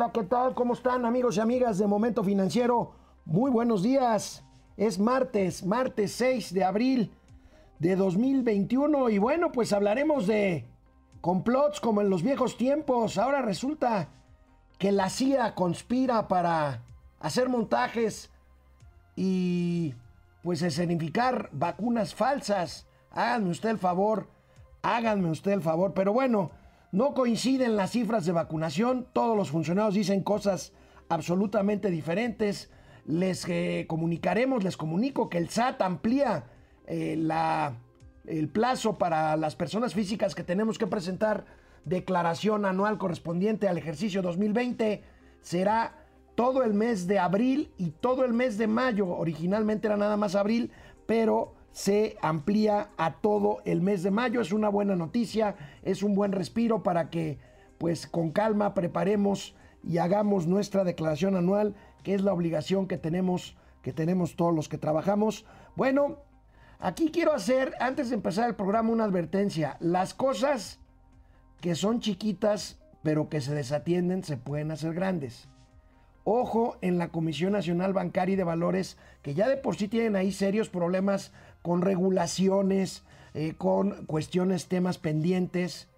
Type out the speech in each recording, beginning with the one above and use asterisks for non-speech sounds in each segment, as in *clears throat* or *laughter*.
Hola, ¿qué tal? ¿Cómo están amigos y amigas de Momento Financiero? Muy buenos días. Es martes, martes 6 de abril de 2021 y bueno, pues hablaremos de complots como en los viejos tiempos. Ahora resulta que la CIA conspira para hacer montajes y pues escenificar vacunas falsas. Háganme usted el favor, háganme usted el favor. Pero bueno, no coinciden las cifras de vacunación. Todos los funcionarios dicen cosas absolutamente diferentes. Les eh, comunicaremos, les comunico que el SAT amplía eh, la, el plazo para las personas físicas que tenemos que presentar declaración anual correspondiente al ejercicio 2020. Será todo el mes de abril y todo el mes de mayo. Originalmente era nada más abril, pero se amplía a todo el mes de mayo. Es una buena noticia, es un buen respiro para que pues con calma preparemos y hagamos nuestra declaración anual, que es la obligación que tenemos que tenemos todos los que trabajamos. Bueno, aquí quiero hacer antes de empezar el programa una advertencia. Las cosas que son chiquitas pero que se desatienden se pueden hacer grandes. Ojo en la Comisión Nacional Bancaria y de Valores, que ya de por sí tienen ahí serios problemas con regulaciones, eh, con cuestiones, temas pendientes.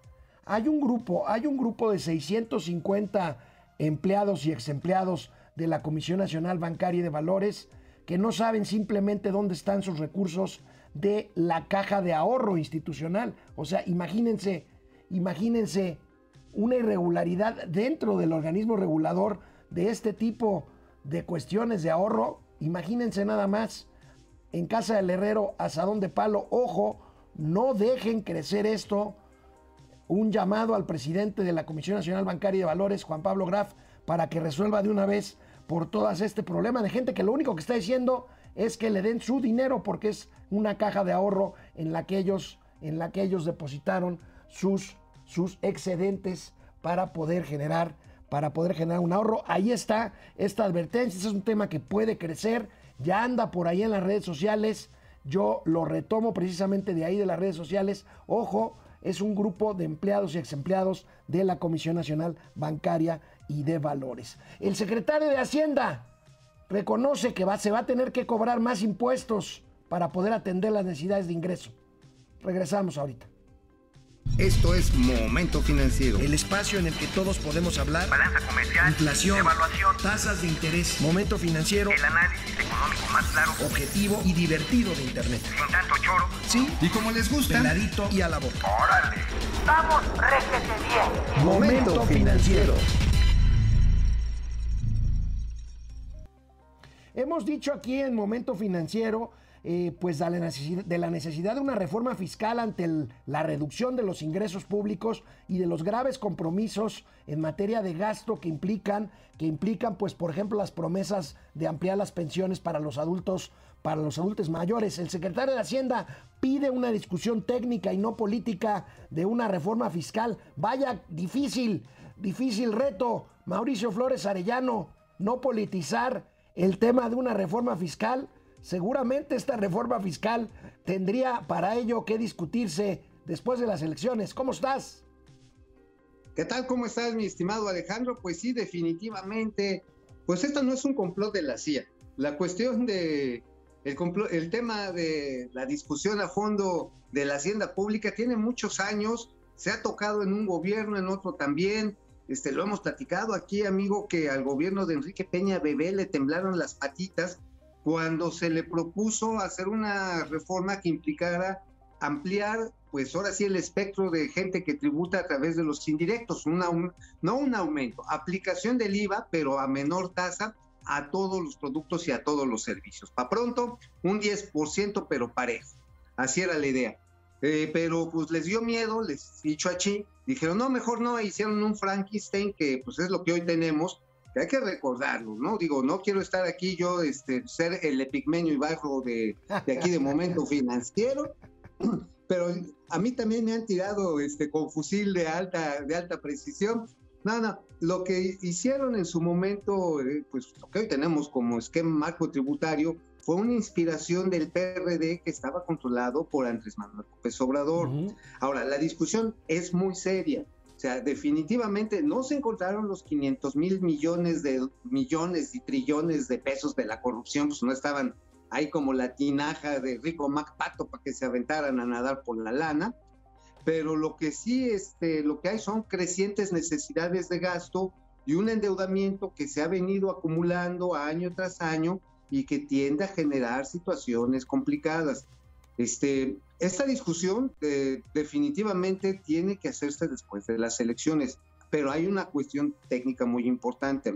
Hay un grupo, hay un grupo de 650 empleados y exempleados de la Comisión Nacional Bancaria y de Valores que no saben simplemente dónde están sus recursos de la caja de ahorro institucional. O sea, imagínense, imagínense una irregularidad dentro del organismo regulador de este tipo de cuestiones de ahorro. Imagínense nada más en casa del herrero, asadón de palo, ojo, no dejen crecer esto. Un llamado al presidente de la Comisión Nacional Bancaria de Valores, Juan Pablo Graf, para que resuelva de una vez por todas este problema de gente que lo único que está diciendo es que le den su dinero porque es una caja de ahorro en la que ellos, en la que ellos depositaron sus, sus excedentes para poder generar para poder generar un ahorro. Ahí está esta advertencia, este es un tema que puede crecer ya anda por ahí en las redes sociales. Yo lo retomo precisamente de ahí de las redes sociales. Ojo, es un grupo de empleados y exempleados de la Comisión Nacional Bancaria y de Valores. El secretario de Hacienda reconoce que se va a tener que cobrar más impuestos para poder atender las necesidades de ingreso. Regresamos ahorita. Esto es Momento Financiero. El espacio en el que todos podemos hablar. Balanza comercial. Inflación. Evaluación. Tasas de interés. Momento Financiero. El análisis económico más claro. Objetivo y divertido de Internet. Sin tanto choro. Sí. Y como les gusta. Peladito y a la boca. Órale. Vamos, réjete bien. Momento Financiero. Hemos dicho aquí en Momento Financiero eh, pues de la, necesidad, de una reforma fiscal ante la reducción de los ingresos públicos y de los graves compromisos en materia de gasto que implican, que implican, pues, por ejemplo, las promesas de ampliar las pensiones para los adultos, para los adultos mayores. El secretario de Hacienda pide una discusión técnica y no política de una reforma fiscal. Vaya difícil, difícil reto, Mauricio Flores Arellano, no politizar el tema de una reforma fiscal Seguramente esta reforma fiscal tendría para ello que discutirse después de las elecciones. ¿Cómo estás? ¿Qué tal? ¿Cómo estás, mi estimado Alejandro? Pues sí, definitivamente. Pues esto no es un complot de la CIA. La cuestión de el, el tema de la discusión a fondo de la hacienda pública tiene muchos años. Se ha tocado en un gobierno, en otro también. Este, lo hemos platicado aquí, amigo, que al gobierno de Enrique Peña Bebé le temblaron las patitas cuando se le propuso hacer una reforma que implicara ampliar, pues ahora sí, el espectro de gente que tributa a través de los indirectos, no un aumento, aplicación del IVA, pero a menor tasa a todos los productos y a todos los servicios. Para pronto, un 10%, pero parejo. Así era la idea. Eh, pero pues les dio miedo, les dicho chi, dijeron, no, mejor no, hicieron un Frankenstein, que pues es lo que hoy tenemos, que hay que recordarlo, ¿no? Digo, no quiero estar aquí yo, este, ser el epigmenio y bajo de, de aquí de momento *laughs* financiero, *clears throat* pero a mí también me han tirado este, con fusil de alta, de alta precisión. No, no, lo que hicieron en su momento, eh, pues lo que hoy tenemos como esquema marco tributario, fue una inspiración del PRD que estaba controlado por Andrés Manuel López Obrador. Ahora, la discusión es muy seria sea, definitivamente no se encontraron los 500 mil millones de millones y trillones de pesos de la corrupción, pues no estaban ahí como la tinaja de Rico MacPato para que se aventaran a nadar por la lana. Pero lo que sí, este, lo que hay son crecientes necesidades de gasto y un endeudamiento que se ha venido acumulando año tras año y que tiende a generar situaciones complicadas. Este, esta discusión eh, definitivamente tiene que hacerse después de las elecciones, pero hay una cuestión técnica muy importante.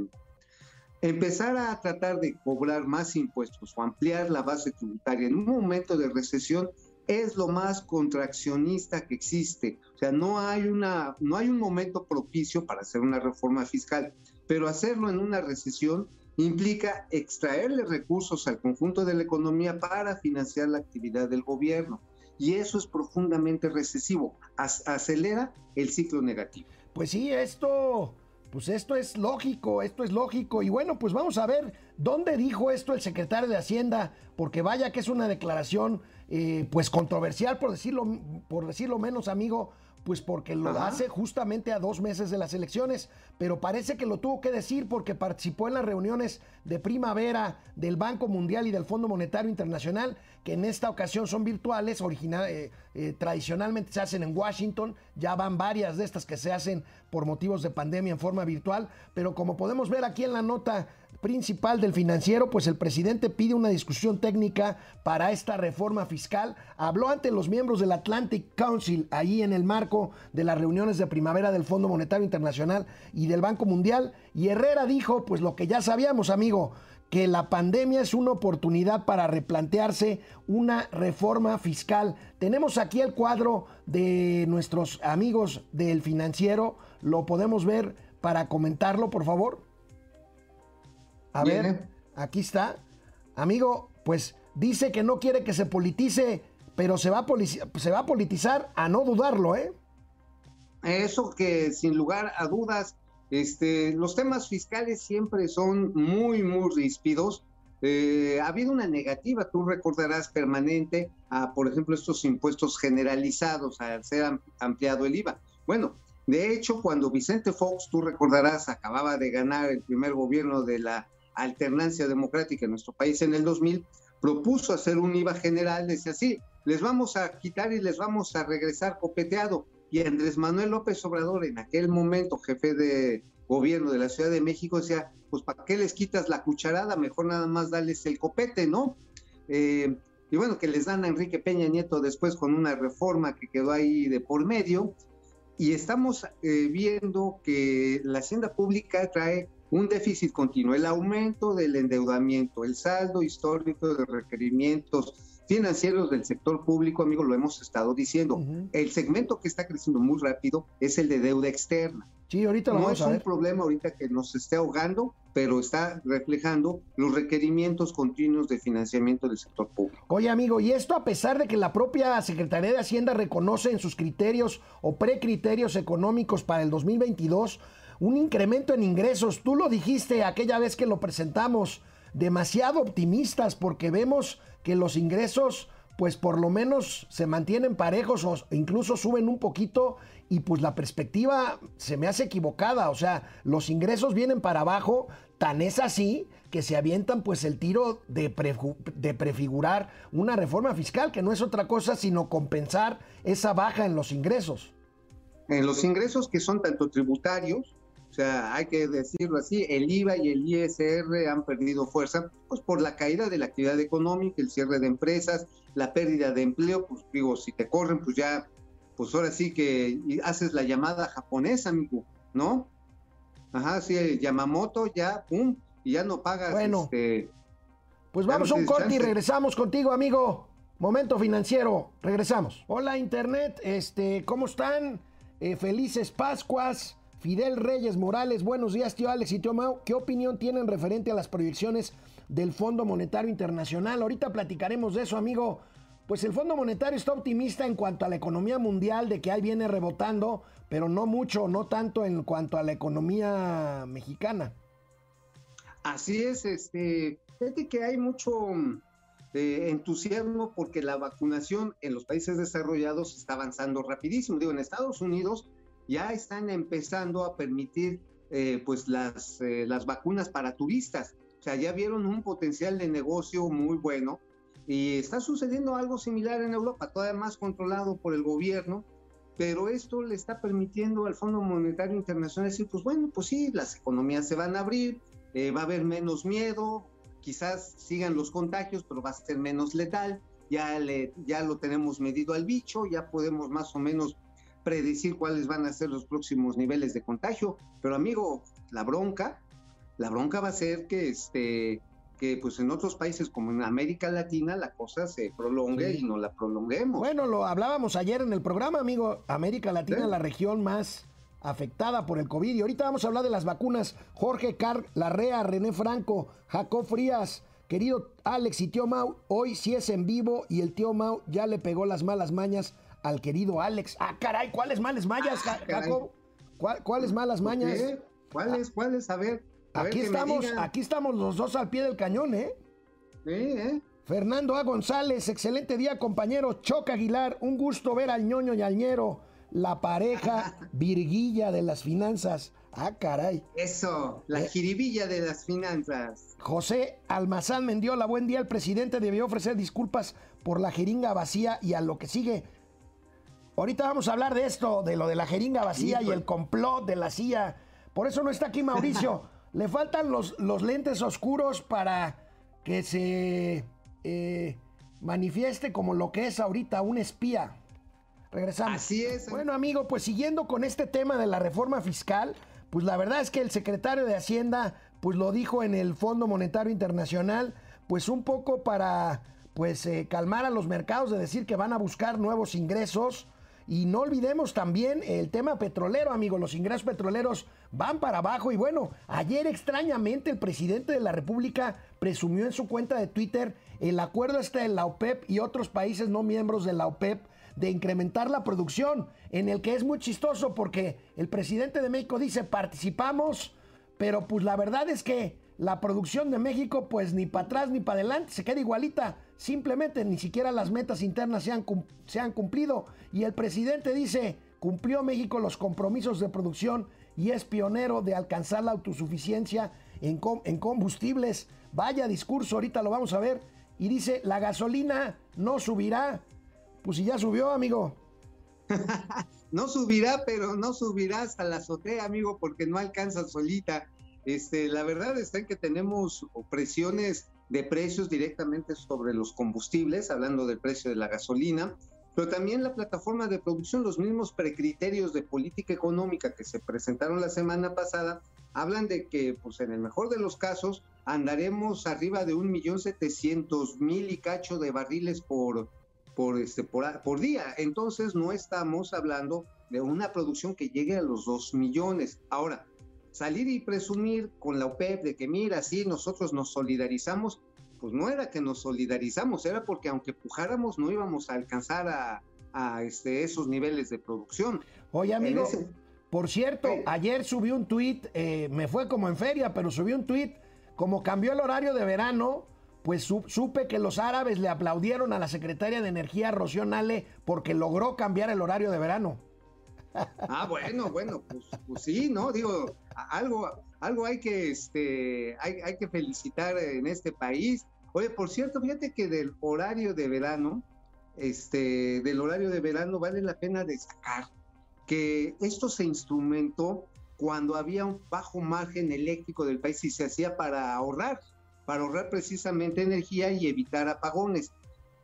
Empezar a tratar de cobrar más impuestos o ampliar la base tributaria en un momento de recesión es lo más contraccionista que existe. O sea, no hay, una, no hay un momento propicio para hacer una reforma fiscal, pero hacerlo en una recesión implica extraerle recursos al conjunto de la economía para financiar la actividad del gobierno. Y eso es profundamente recesivo, acelera el ciclo negativo. Pues sí, esto, pues esto es lógico, esto es lógico. Y bueno, pues vamos a ver dónde dijo esto el secretario de Hacienda, porque vaya que es una declaración eh, pues controversial, por decirlo, por decirlo menos, amigo, pues porque lo hace justamente a dos meses de las elecciones, pero parece que lo tuvo que decir porque participó en las reuniones de primavera del Banco Mundial y del Fondo Monetario Internacional, que en esta ocasión son virtuales, original, eh, eh, tradicionalmente se hacen en Washington, ya van varias de estas que se hacen por motivos de pandemia en forma virtual, pero como podemos ver aquí en la nota principal del financiero, pues el presidente pide una discusión técnica para esta reforma fiscal. Habló ante los miembros del Atlantic Council, ahí en el marco de las reuniones de primavera del Fondo Monetario Internacional y del Banco Mundial. Y Herrera dijo, pues lo que ya sabíamos, amigo, que la pandemia es una oportunidad para replantearse una reforma fiscal. Tenemos aquí el cuadro de nuestros amigos del financiero. Lo podemos ver para comentarlo, por favor. A ver, aquí está. Amigo, pues dice que no quiere que se politice, pero se va, a se va a politizar a no dudarlo, ¿eh? Eso que sin lugar a dudas, este, los temas fiscales siempre son muy, muy ríspidos. Eh, ha habido una negativa, tú recordarás, permanente a, por ejemplo, estos impuestos generalizados al ser ampliado el IVA. Bueno, de hecho, cuando Vicente Fox, tú recordarás, acababa de ganar el primer gobierno de la alternancia democrática en nuestro país en el 2000, propuso hacer un IVA general, decía así, les vamos a quitar y les vamos a regresar copeteado. Y Andrés Manuel López Obrador, en aquel momento jefe de gobierno de la Ciudad de México, decía, pues ¿para qué les quitas la cucharada? Mejor nada más darles el copete, ¿no? Eh, y bueno, que les dan a Enrique Peña Nieto después con una reforma que quedó ahí de por medio. Y estamos eh, viendo que la hacienda pública trae un déficit continuo, el aumento del endeudamiento, el saldo histórico de requerimientos financieros del sector público, amigo, lo hemos estado diciendo. El segmento que está creciendo muy rápido es el de deuda externa. Sí, ahorita lo no vamos es un problema ahorita que nos esté ahogando, pero está reflejando los requerimientos continuos de financiamiento del sector público. Oye, amigo, y esto a pesar de que la propia Secretaría de Hacienda reconoce en sus criterios o precriterios económicos para el 2022 un incremento en ingresos. Tú lo dijiste aquella vez que lo presentamos, demasiado optimistas porque vemos que los ingresos pues por lo menos se mantienen parejos o incluso suben un poquito y pues la perspectiva se me hace equivocada, o sea, los ingresos vienen para abajo, tan es así que se avientan pues el tiro de, de prefigurar una reforma fiscal que no es otra cosa sino compensar esa baja en los ingresos. En los ingresos que son tanto tributarios sea, hay que decirlo así, el IVA y el ISR han perdido fuerza, pues por la caída de la actividad económica, el cierre de empresas, la pérdida de empleo, pues digo, si te corren, pues ya, pues ahora sí que haces la llamada japonesa, amigo, ¿no? Ajá, sí, Yamamoto, ya, pum, y ya no pagas. Bueno, este, pues vamos a un corte y regresamos contigo, amigo. Momento financiero, regresamos. Hola Internet, este, ¿cómo están? Eh, felices Pascuas. Fidel Reyes Morales, buenos días, tío Alex y tío Mau. ¿Qué opinión tienen referente a las proyecciones del Fondo Monetario Internacional? Ahorita platicaremos de eso, amigo. Pues el Fondo Monetario está optimista en cuanto a la economía mundial, de que ahí viene rebotando, pero no mucho, no tanto en cuanto a la economía mexicana. Así es, este, fíjate que hay mucho eh, entusiasmo porque la vacunación en los países desarrollados está avanzando rapidísimo. Digo, en Estados Unidos ya están empezando a permitir eh, pues las, eh, las vacunas para turistas. O sea, ya vieron un potencial de negocio muy bueno y está sucediendo algo similar en Europa, todavía más controlado por el gobierno, pero esto le está permitiendo al Fondo Monetario Internacional decir, pues bueno, pues sí, las economías se van a abrir, eh, va a haber menos miedo, quizás sigan los contagios, pero va a ser menos letal, ya, le, ya lo tenemos medido al bicho, ya podemos más o menos predecir cuáles van a ser los próximos niveles de contagio, pero amigo, la bronca, la bronca va a ser que este que pues en otros países como en América Latina la cosa se prolongue y no la prolonguemos. Bueno, lo hablábamos ayer en el programa, amigo. América Latina, es la región más afectada por el COVID. Y ahorita vamos a hablar de las vacunas. Jorge Car, Larrea, René Franco, Jacob Frías, querido Alex y tío Mau. Hoy sí es en vivo y el tío Mau ya le pegó las malas mañas al querido Alex. Ah, caray, ¿cuáles malas mañas, ah, Jacob? ¿Cuáles malas mañas? ¿Cuáles? ¿Cuáles? A ver. aquí estamos, aquí estamos los dos al pie del cañón, ¿eh? Sí, ¿eh? Fernando A. González, excelente día, compañero. Choca Aguilar, un gusto ver al ñoño y al ñero, la pareja *laughs* virguilla de las finanzas. Ah, caray. Eso, la eh. jiribilla de las finanzas. José Almazán Mendiola, buen día. El presidente debió ofrecer disculpas por la jeringa vacía y a lo que sigue Ahorita vamos a hablar de esto, de lo de la jeringa vacía y el complot de la CIA. Por eso no está aquí Mauricio. *laughs* Le faltan los, los lentes oscuros para que se eh, manifieste como lo que es ahorita un espía. Regresamos. Así es. Bueno, amigo, pues siguiendo con este tema de la reforma fiscal, pues la verdad es que el secretario de Hacienda, pues lo dijo en el Fondo Monetario Internacional, pues un poco para pues eh, calmar a los mercados de decir que van a buscar nuevos ingresos y no olvidemos también el tema petrolero, amigo. Los ingresos petroleros van para abajo. Y bueno, ayer extrañamente el presidente de la República presumió en su cuenta de Twitter el acuerdo este de la OPEP y otros países no miembros de la OPEP de incrementar la producción, en el que es muy chistoso porque el presidente de México dice participamos, pero pues la verdad es que la producción de México pues ni para atrás ni para adelante, se queda igualita. Simplemente ni siquiera las metas internas se han, cumplido. Y el presidente dice, cumplió México los compromisos de producción y es pionero de alcanzar la autosuficiencia en, en combustibles. Vaya discurso, ahorita lo vamos a ver. Y dice, la gasolina no subirá. Pues si ya subió, amigo. *laughs* no subirá, pero no subirá hasta la azotea, amigo, porque no alcanza solita. Este, la verdad está en que tenemos presiones de precios directamente sobre los combustibles, hablando del precio de la gasolina, pero también la plataforma de producción, los mismos precriterios de política económica que se presentaron la semana pasada, hablan de que, pues en el mejor de los casos, andaremos arriba de un millón setecientos mil y cacho de barriles por, por, este, por, por, día. Entonces no estamos hablando de una producción que llegue a los dos millones. Ahora, salir y presumir con la OPEP de que mira, sí, nosotros nos solidarizamos, pues no era que nos solidarizamos, era porque aunque pujáramos no íbamos a alcanzar a, este, esos niveles de producción. Oye, amigo, por cierto, ayer subí un tuit, eh, me fue como en feria, pero subí un tuit, como cambió el horario de verano, pues supe que los árabes le aplaudieron a la secretaria de Energía, Rocío Nale, porque logró cambiar el horario de verano. Ah, bueno, bueno, pues, pues, sí, ¿no? Digo, algo, algo hay que, este, hay, hay que felicitar en este país. Oye, por cierto, fíjate que del horario de verano, este, del horario de verano vale la pena destacar que esto se instrumentó cuando había un bajo margen eléctrico del país y se hacía para ahorrar, para ahorrar precisamente energía y evitar apagones.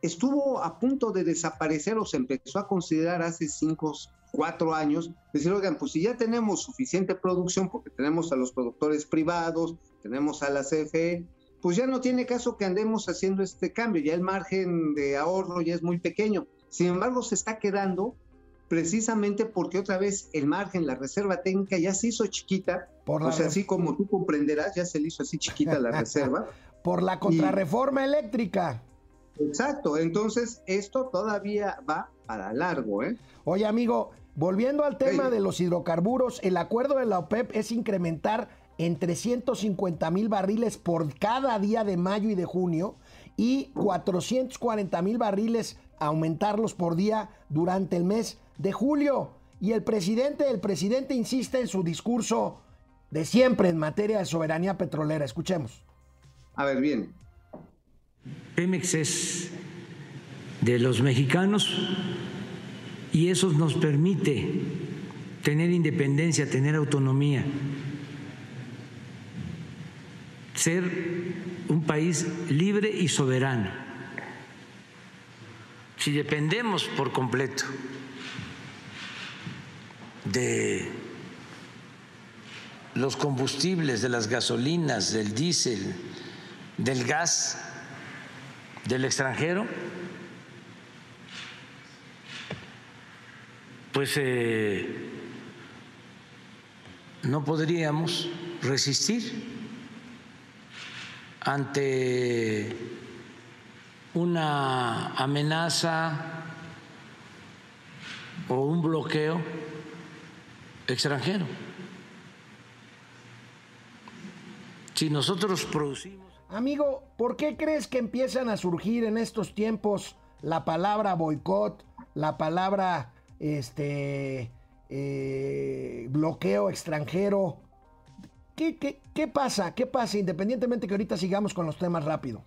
Estuvo a punto de desaparecer o se empezó a considerar hace cinco, cuatro años, decir, oigan, pues si ya tenemos suficiente producción, porque tenemos a los productores privados, tenemos a la CFE, pues ya no tiene caso que andemos haciendo este cambio, ya el margen de ahorro ya es muy pequeño. Sin embargo, se está quedando precisamente porque otra vez el margen, la reserva técnica ya se hizo chiquita, Por o sea, así como tú comprenderás, ya se le hizo así chiquita la reserva. *laughs* Por la contrarreforma eléctrica. Exacto, entonces esto todavía va para largo, ¿eh? Oye, amigo, volviendo al tema de los hidrocarburos, el acuerdo de la OPEP es incrementar en 350 mil barriles por cada día de mayo y de junio y 440 mil barriles aumentarlos por día durante el mes de julio. Y el presidente, el presidente insiste en su discurso de siempre en materia de soberanía petrolera. Escuchemos. A ver, bien. Pemex es de los mexicanos y eso nos permite tener independencia, tener autonomía, ser un país libre y soberano. Si dependemos por completo de los combustibles, de las gasolinas, del diésel, del gas del extranjero, pues eh, no podríamos resistir ante una amenaza o un bloqueo extranjero. Si nosotros producimos... Amigo, ¿por qué crees que empiezan a surgir en estos tiempos la palabra boicot, la palabra este, eh, bloqueo extranjero? ¿Qué, qué, qué pasa? ¿Qué pasa? Independientemente que ahorita sigamos con los temas rápidos.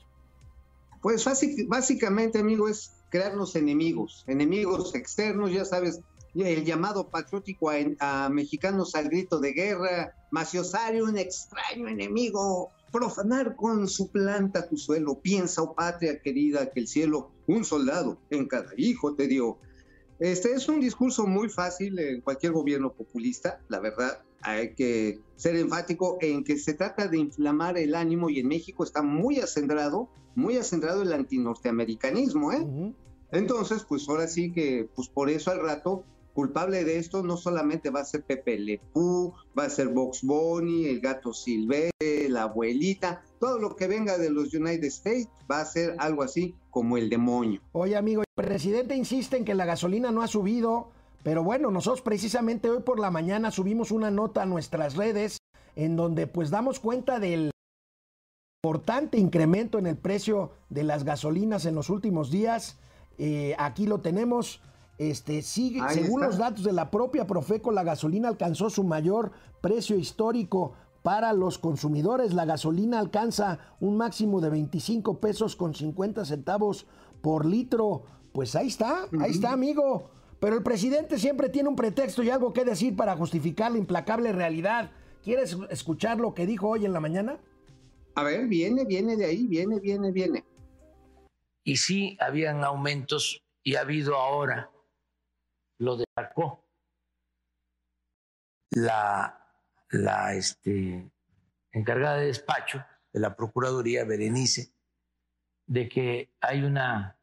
Pues básicamente, amigo, es crearnos enemigos, enemigos externos, ya sabes, el llamado patriótico a, mexicanos al grito de guerra, Maciosario, un extraño enemigo, profanar con su planta tu suelo, piensa, oh patria querida, que el cielo un soldado en cada hijo te dio. Este es un discurso muy fácil en cualquier gobierno populista, la verdad, hay que ser enfático en que se trata de inflamar el ánimo y en México está muy acendrado, muy acendrado el antinorteamericanismo, ¿eh? Entonces, pues ahora sí que, pues por eso al rato culpable de esto no solamente va a ser Pepe Lepú, va a ser Box Bunny, el gato Silvestre, la abuelita, todo lo que venga de los United States va a ser algo así como el demonio. Oye, amigo, el presidente insiste en que la gasolina no ha subido, pero bueno, nosotros precisamente hoy por la mañana subimos una nota a nuestras redes en donde pues damos cuenta del importante incremento en el precio de las gasolinas en los últimos días. Eh, aquí lo tenemos. Este, sigue, según los datos de la propia Profeco, la gasolina alcanzó su mayor precio histórico para los consumidores. La gasolina alcanza un máximo de 25 pesos con 50 centavos por litro. Pues ahí está, ahí está, amigo. Pero el presidente siempre tiene un pretexto y algo que decir para justificar la implacable realidad. ¿Quieres escuchar lo que dijo hoy en la mañana? A ver, viene, viene de ahí, viene, viene, viene. Y sí, habían aumentos y ha habido ahora lo destacó la, la este, encargada de despacho de la Procuraduría, Berenice, de que hay una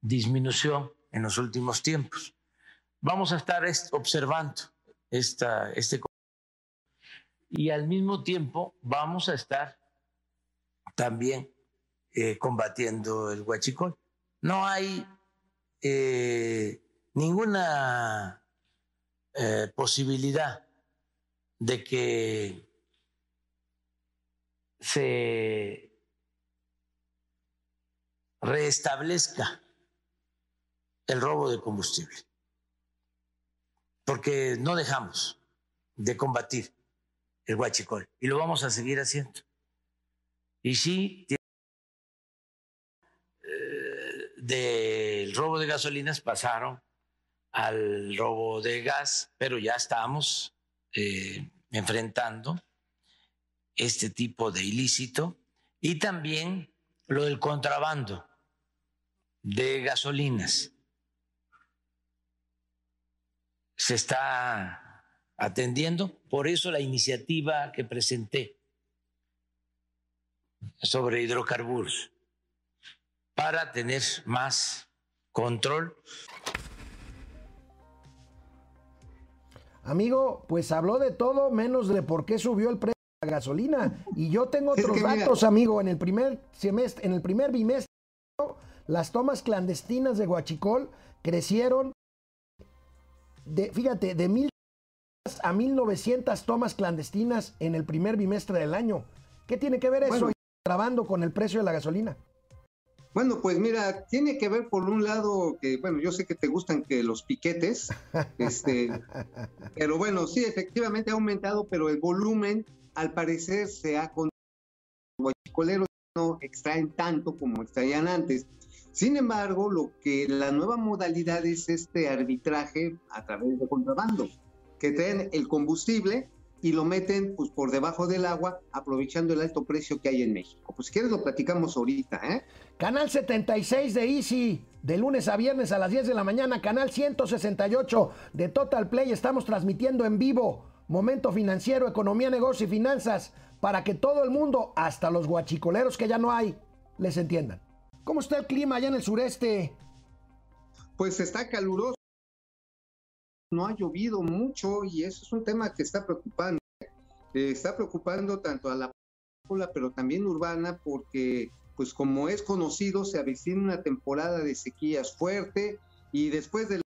disminución en los últimos tiempos. Vamos a estar observando esta, este y al mismo tiempo vamos a estar también eh, combatiendo el huachicol. No hay eh, ninguna eh, posibilidad de que se restablezca el robo de combustible, porque no dejamos de combatir el huachicol y lo vamos a seguir haciendo. Y sí, eh, del robo de gasolinas pasaron al robo de gas, pero ya estamos eh, enfrentando este tipo de ilícito y también lo del contrabando de gasolinas. Se está atendiendo, por eso la iniciativa que presenté sobre hidrocarburos, para tener más control Amigo, pues habló de todo menos de por qué subió el precio de la gasolina. Y yo tengo otros datos, amigo. En el primer semestre, en el primer bimestre, las tomas clandestinas de Huachicol crecieron de, fíjate, de mil a 1900 tomas clandestinas en el primer bimestre del año. ¿Qué tiene que ver eso grabando con el precio de la gasolina? Bueno, pues mira, tiene que ver por un lado que, bueno, yo sé que te gustan que los piquetes, *laughs* este, pero bueno, sí, efectivamente ha aumentado, pero el volumen al parecer se ha con los guachicoleros no extraen tanto como extraían antes. Sin embargo, lo que la nueva modalidad es este arbitraje a través de contrabando, que traen el combustible y lo meten pues por debajo del agua, aprovechando el alto precio que hay en México. Pues si quieres lo platicamos ahorita, ¿eh? Canal 76 de Easy, de lunes a viernes a las 10 de la mañana. Canal 168 de Total Play. Estamos transmitiendo en vivo. Momento financiero, economía, negocio y finanzas. Para que todo el mundo, hasta los guachicoleros que ya no hay, les entiendan. ¿Cómo está el clima allá en el sureste? Pues está caluroso. No ha llovido mucho y eso es un tema que está preocupando. Eh, está preocupando tanto a la población, pero también urbana porque pues como es conocido, se avecina una temporada de sequías fuerte y después de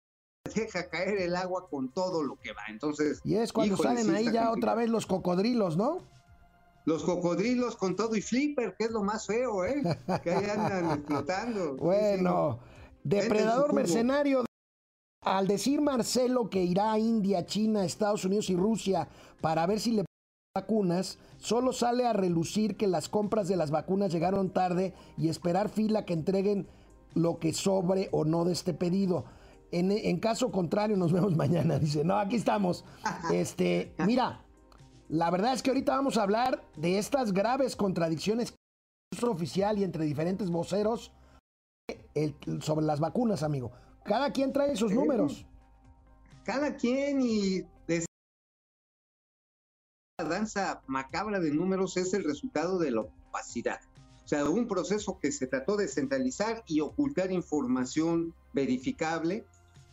*laughs* deja caer el agua con todo lo que va. Entonces, y es cuando híjole, salen ahí ya complicado. otra vez los cocodrilos, ¿no? Los cocodrilos con todo y flipper, que es lo más feo, ¿eh? Que ahí andan *laughs* explotando. Bueno, depredador mercenario. Al decir Marcelo que irá a India, China, Estados Unidos y Rusia para ver si le vacunas, solo sale a relucir que las compras de las vacunas llegaron tarde y esperar fila que entreguen lo que sobre o no de este pedido. En, en caso contrario, nos vemos *laughs* mañana. Dice, no, aquí estamos. *laughs* Este, mira, la verdad es que ahorita vamos a hablar de estas graves contradicciones oficial y entre diferentes voceros el- sobre las vacunas, amigo. Cada quien trae sus números. Cada quien y la danza macabra de números es el resultado de la opacidad. O sea, un proceso que se trató de centralizar y ocultar información verificable.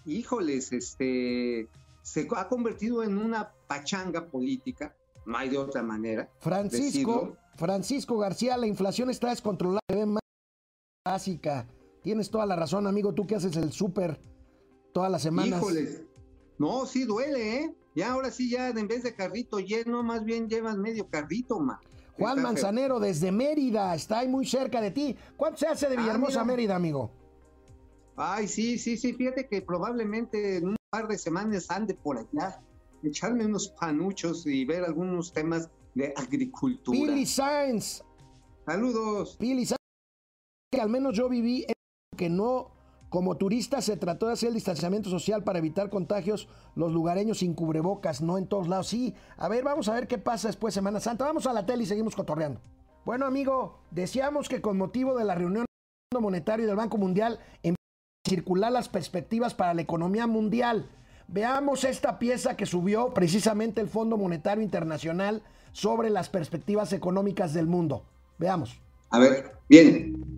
Híjoles, este se ha convertido en una pachanga política, no hay de otra manera. Francisco. Francisco García, la inflación está descontrolada, más básica. Tienes toda la razón, amigo, tú que haces el súper todas las semanas. Híjoles. No, sí duele, ¿eh? Ya ahora sí, ya en vez de carrito lleno, más bien llevas medio carrito, ma. Juan Está feo. Manzanero desde Mérida, está ahí muy cerca de ti. ¿Cuánto se hace de Ah, Villahermosa a. Mérida, amigo? Ay, sí, sí, sí, fíjate que probablemente en un par de semanas ande por allá, echarme unos panuchos y ver algunos temas de agricultura. Pili Sainz, Saludos. Pili Sainz, que al menos yo viví en que no, como turista se trató de hacer el distanciamiento social para evitar contagios, los lugareños sin cubrebocas, no en todos lados. Sí, a ver, vamos a ver qué pasa después de Semana Santa. Vamos a la tele y seguimos cotorreando. Bueno, amigo, decíamos que con motivo de la reunión del Fondo Monetario y del Banco Mundial en circular las perspectivas para la economía mundial. Veamos esta pieza que subió precisamente el Fondo Monetario Internacional sobre las perspectivas económicas del mundo. Veamos. A ver, bien.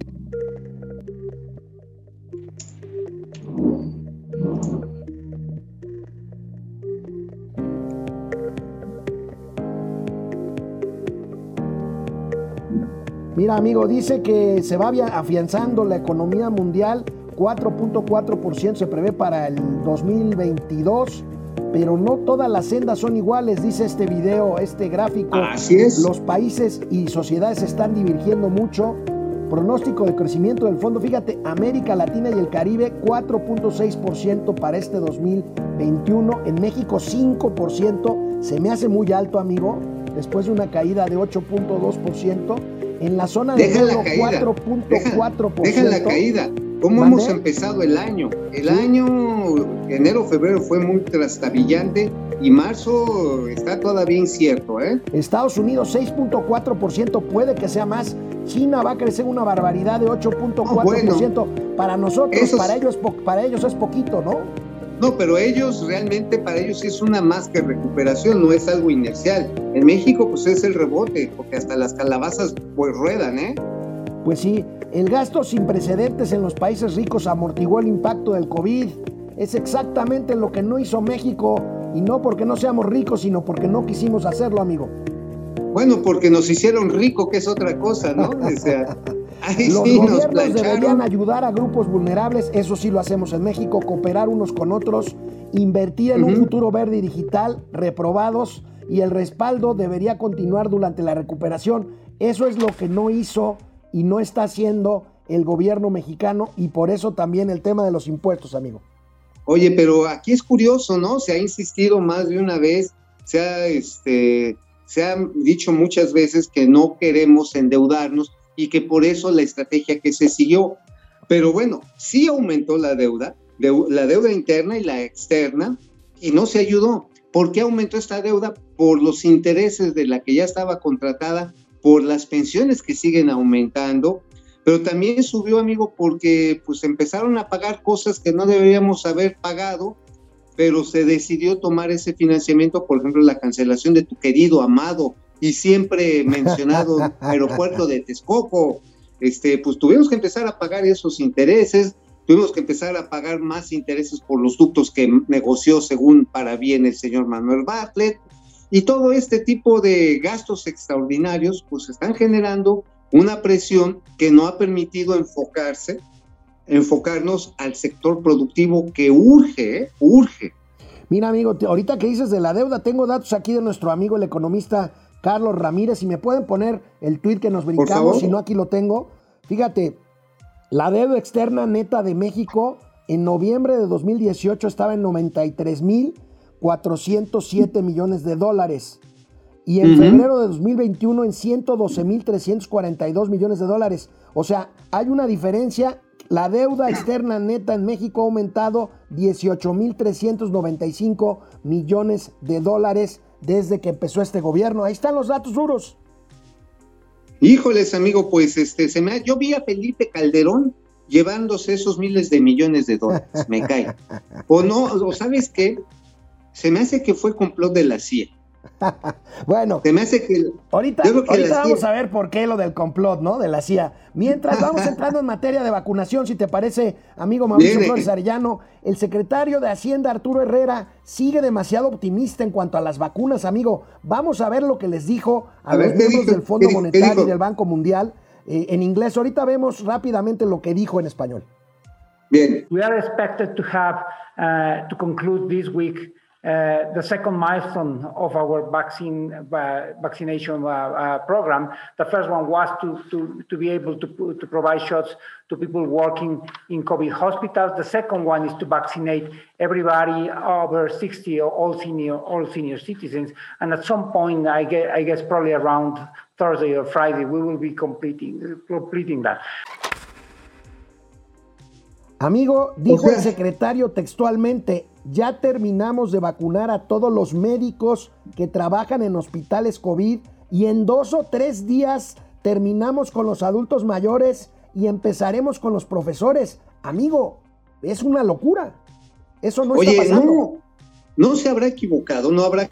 Mira, amigo, dice que se va afianzando la economía mundial, 4.4% se prevé para el 2022, pero no todas las sendas son iguales, dice este video, este gráfico. Así es. Los países y sociedades están divergiendo mucho. Pronóstico de crecimiento del fondo, fíjate, América Latina y el Caribe 4.6% para este 2021, en México 5%, se me hace muy alto, amigo, después de una caída de 8.2%, en la zona de Deja la euro caída. Deja, 4.4%. deja la caída. ¿Cómo hemos empezado el año? El año, enero, febrero fue muy trastabillante y marzo está todavía incierto, ¿eh? Estados Unidos 6.4%, puede que sea más. China va a crecer una barbaridad de 8.4%. Para nosotros, para ellos, para ellos es poquito, ¿no? No, pero ellos realmente, para ellos es una más que recuperación, no es algo inercial. En México, pues es el rebote, porque hasta las calabazas pues ruedan, ¿eh? Pues sí, el gasto sin precedentes en los países ricos amortiguó el impacto del COVID. Es exactamente lo que no hizo México y no porque no seamos ricos, sino porque no quisimos hacerlo, amigo. Bueno, porque nos hicieron rico, que es otra cosa, ¿no? *laughs* O sea, Los sí gobiernos deberían ayudar a grupos vulnerables, eso sí lo hacemos en México, cooperar unos con otros, invertir en un futuro verde y digital, reprobados, y el respaldo debería continuar durante la recuperación. Eso es lo que no hizo y no está haciendo el gobierno mexicano y por eso también el tema de los impuestos, amigo. Oye, pero aquí es curioso, ¿no? Se ha insistido más de una vez, se ha, este, se ha dicho muchas veces que no queremos endeudarnos y que por eso la estrategia que se siguió. Pero bueno, sí aumentó la deuda, la deuda interna y la externa, y no se ayudó. ¿Por qué aumentó esta deuda? Por los intereses de la que ya estaba contratada, por las pensiones que siguen aumentando, pero también subió, amigo, porque pues empezaron a pagar cosas que no deberíamos haber pagado, pero se decidió tomar ese financiamiento, por ejemplo, la cancelación de tu querido, amado y siempre mencionado *laughs* aeropuerto de Texcoco. Este, pues tuvimos que empezar a pagar esos intereses, tuvimos que empezar a pagar más intereses por los ductos que negoció según para bien el señor Manuel Bartlett. Y todo este tipo de gastos extraordinarios pues están generando una presión que no ha permitido enfocarse, enfocarnos al sector productivo que urge, ¿eh? urge. Mira, amigo, ahorita que dices de la deuda, tengo datos aquí de nuestro amigo el economista Carlos Ramírez. Si me pueden poner el tweet que nos brincamos, si no aquí lo tengo. Fíjate, la deuda externa neta de México en noviembre de 2018 estaba en 93.407 millones de dólares y en febrero de 2021 en 112.342 millones de dólares. O sea, hay una diferencia. La deuda externa neta en México ha aumentado 18.395 millones de dólares desde que empezó este gobierno. Ahí están los datos duros. Híjoles, amigo, pues este, se me, yo vi a Felipe Calderón llevándose esos miles de millones de dólares, me cae. O no, o sabes qué, se me hace que fue complot de la CIA. *laughs* bueno, me hace que, ahorita, vamos a ver por qué lo del complot, ¿no? De la CIA. Mientras vamos *laughs* entrando en materia de vacunación, si te parece, amigo Mauricio Flores Arellano, el secretario de Hacienda Arturo Herrera sigue demasiado optimista en cuanto a las vacunas, amigo. Vamos a ver lo que les dijo a, los miembros del Fondo Monetario y del Banco Mundial eh, en inglés. Ahorita vemos rápidamente lo que dijo en español. Bien. We are expected to have uh, to conclude this week Uh, the second milestone of our vaccine uh, vaccination uh, program. The first one was to, to, to be able to, to provide shots to people working in COVID hospitals. The second one is to vaccinate everybody over 60 or all senior, all senior citizens. And at some point, I guess, I guess probably around Thursday or Friday, we will be completing, completing that. Amigo, dijo el secretario textualmente, ya terminamos de vacunar a todos los médicos que trabajan en hospitales COVID y en dos o tres días terminamos con los adultos mayores y empezaremos con los profesores. Amigo, es una locura. Eso no está pasando. No, no se habrá equivocado, no habrá